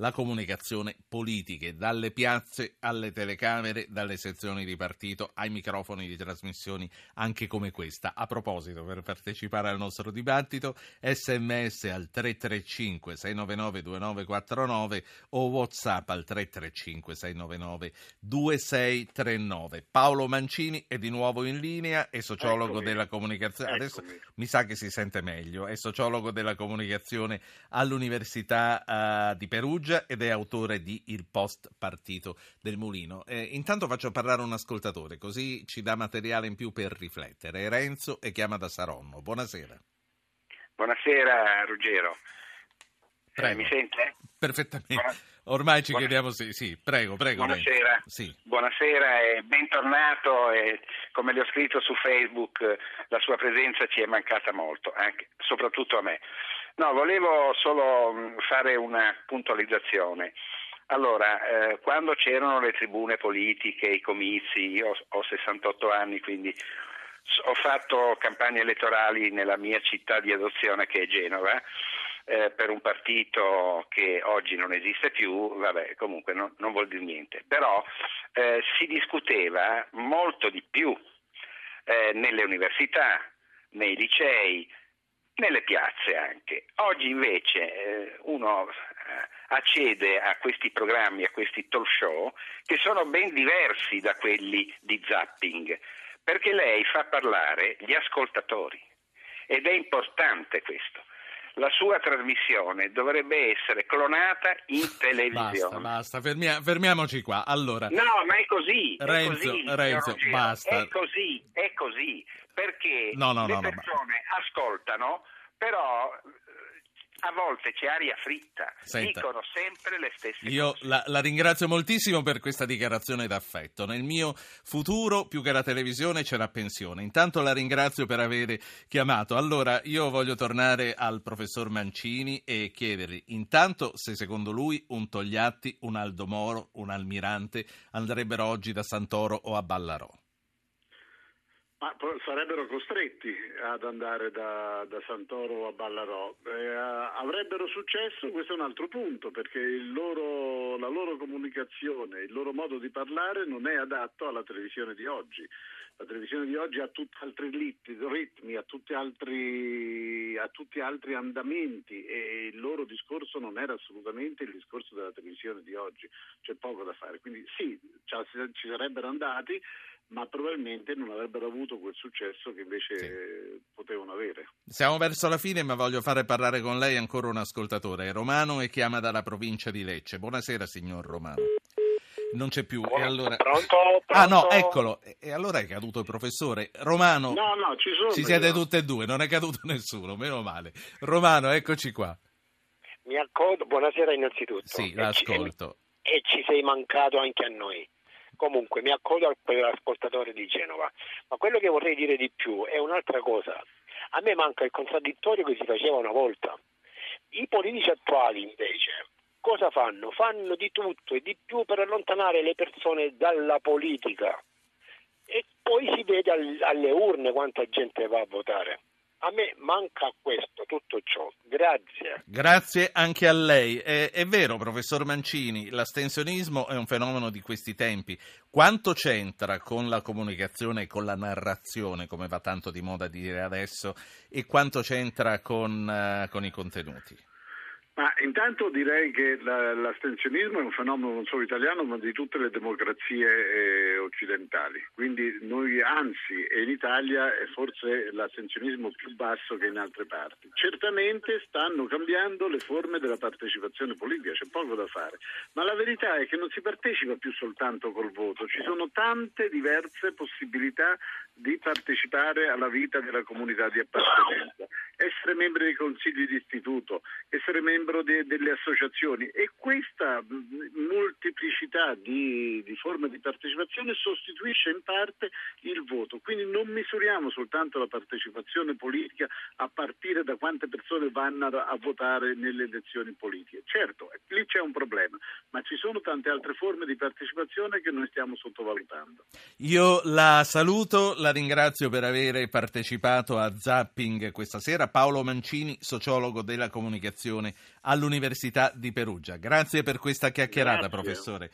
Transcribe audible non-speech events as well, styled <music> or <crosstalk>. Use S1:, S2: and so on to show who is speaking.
S1: la comunicazione politiche, dalle piazze alle telecamere, dalle sezioni di partito ai microfoni di trasmissioni anche come questa. A proposito, per partecipare al nostro dibattito, sms al 335 699 2949 o whatsapp al 335 699 2639. Paolo Mancini è di nuovo in linea, è sociologo
S2: Eccomi.
S1: della comunicazione. Adesso
S2: Eccomi.
S1: mi sa che si sente meglio, è sociologo della comunicazione all'Università uh, di Perugia ed è autore di Il Post Partito del Mulino. Eh, intanto faccio parlare un ascoltatore, così ci dà materiale in più per riflettere. Renzo e chiama da Saronno. Buonasera.
S2: Buonasera Ruggero.
S1: Prego.
S2: Eh, mi sente?
S1: Perfettamente.
S2: Buona-
S1: Ormai ci
S2: Buona-
S1: chiediamo sì, sì, prego, prego.
S2: Buonasera.
S1: Sì.
S2: Buonasera e bentornato e come le ho scritto su Facebook la sua presenza ci è mancata molto, anche- soprattutto a me. No, volevo solo mh, fare una puntualizzazione. Allora, eh, quando c'erano le tribune politiche, i comizi, io ho 68 anni, quindi ho fatto campagne elettorali nella mia città di adozione che è Genova. eh, per un partito che oggi non esiste più, vabbè, comunque non, non vuol dire niente, però eh, si discuteva molto di più eh, nelle università, nei licei, nelle piazze anche. Oggi invece eh, uno eh, accede a questi programmi, a questi talk show che sono ben diversi da quelli di zapping, perché lei fa parlare gli ascoltatori ed è importante questo. La sua trasmissione dovrebbe essere clonata in televisione.
S1: Basta, basta, fermia- fermiamoci qua. Allora,
S2: No, ma è così. è
S1: Renzo,
S2: così, signor
S1: Renzo, basta.
S2: È così, è così. Perché
S1: No, no,
S2: le
S1: no,
S2: persone ascoltano, però a volte c'è aria fritta.
S1: Senta.
S2: Dicono sempre le stesse
S1: Io
S2: cose.
S1: la, la ringrazio moltissimo per questa dichiarazione d'affetto. Nel mio futuro, più che la televisione, c'è la pensione. Intanto la ringrazio per aver chiamato. Allora, io voglio tornare al professor Mancini e chiedergli, intanto, se secondo lui un Togliatti, un Aldo Moro, un Almirante andrebbero oggi da Santoro o a Ballarò.
S3: Ma sarebbero costretti ad andare da, da Santoro a Ballarò. Eh, avrebbero successo, questo è un altro punto, perché loro- la loro comunicazione, il loro modo di parlare non è adatto alla televisione di oggi. La televisione di oggi ha tutti altri lit- ritmi, ha tutti altri, ha tutti altri andamenti e il loro discorso non era assolutamente il discorso della televisione di oggi. C'è poco da fare. Quindi sì, ci sarebbero andati, ma probabilmente non avrebbero avuto quel successo che invece
S1: Sì.
S3: potevano avere.
S1: Siamo verso la fine, ma voglio fare parlare con lei ancora un ascoltatore. È Romano e chiama dalla provincia di Lecce. Buonasera, signor Romano. Non c'è più. E allora...
S4: Pronto?
S1: Ah no,
S4: Pronto?
S1: eccolo. E- allora è caduto il professore. Romano,
S3: No, no, ci sono.
S1: ci siete
S3: io.
S1: tutte e due, non è caduto <laughs> nessuno, meno male. Romano, eccoci qua.
S4: Mi accodo, buonasera innanzitutto.
S1: Sì,
S4: E ci-
S1: l'ascolto.
S4: E, e ci sei mancato anche a noi. Comunque, mi accodo a quell'ascoltatore di Genova. Ma quello che vorrei dire di più è un'altra cosa. A me manca il contraddittorio che si faceva una volta. I politici attuali, invece, cosa fanno? Fanno di tutto e di più per allontanare le persone dalla politica. E poi si vede al- alle urne quanta gente va a votare. A me manca questo, tutto ciò. Grazie.
S1: Grazie anche a lei. È, è vero, professor Mancini, l'astensionismo è un fenomeno di questi tempi. Quanto c'entra con la comunicazione e con la narrazione, come va tanto di moda dire adesso, e quanto c'entra con, eh, con i contenuti?
S3: Ma intanto direi che la- l'astensionismo è un fenomeno non solo italiano ma di tutte le democrazie eh, occidentali. Quindi noi anzi in Italia è forse l'astensionismo più basso che in altre parti. Certamente stanno cambiando le forme della partecipazione politica, c'è poco da fare. Ma la verità è che non si partecipa più soltanto col voto, ci sono tante diverse possibilità di partecipare alla vita della comunità di appartenenza. Essere membri dei consigli di istituto, essere membro de, delle associazioni e questa molteplicità di, di, forme di partecipazione sostituisce in parte il voto, quindi non misuriamo soltanto la partecipazione politica a partire da quante persone vanno a, a votare nelle elezioni politiche. Certo, lì c'è un problema, ma ci sono tante altre forme di partecipazione che noi stiamo sottovalutando.
S1: Io la saluto, la ringrazio per aver partecipato a Zapping questa sera. Paolo Mancini, sociologo della comunicazione all'Università di Perugia. Grazie per questa chiacchierata,
S3: Grazie.
S1: professore.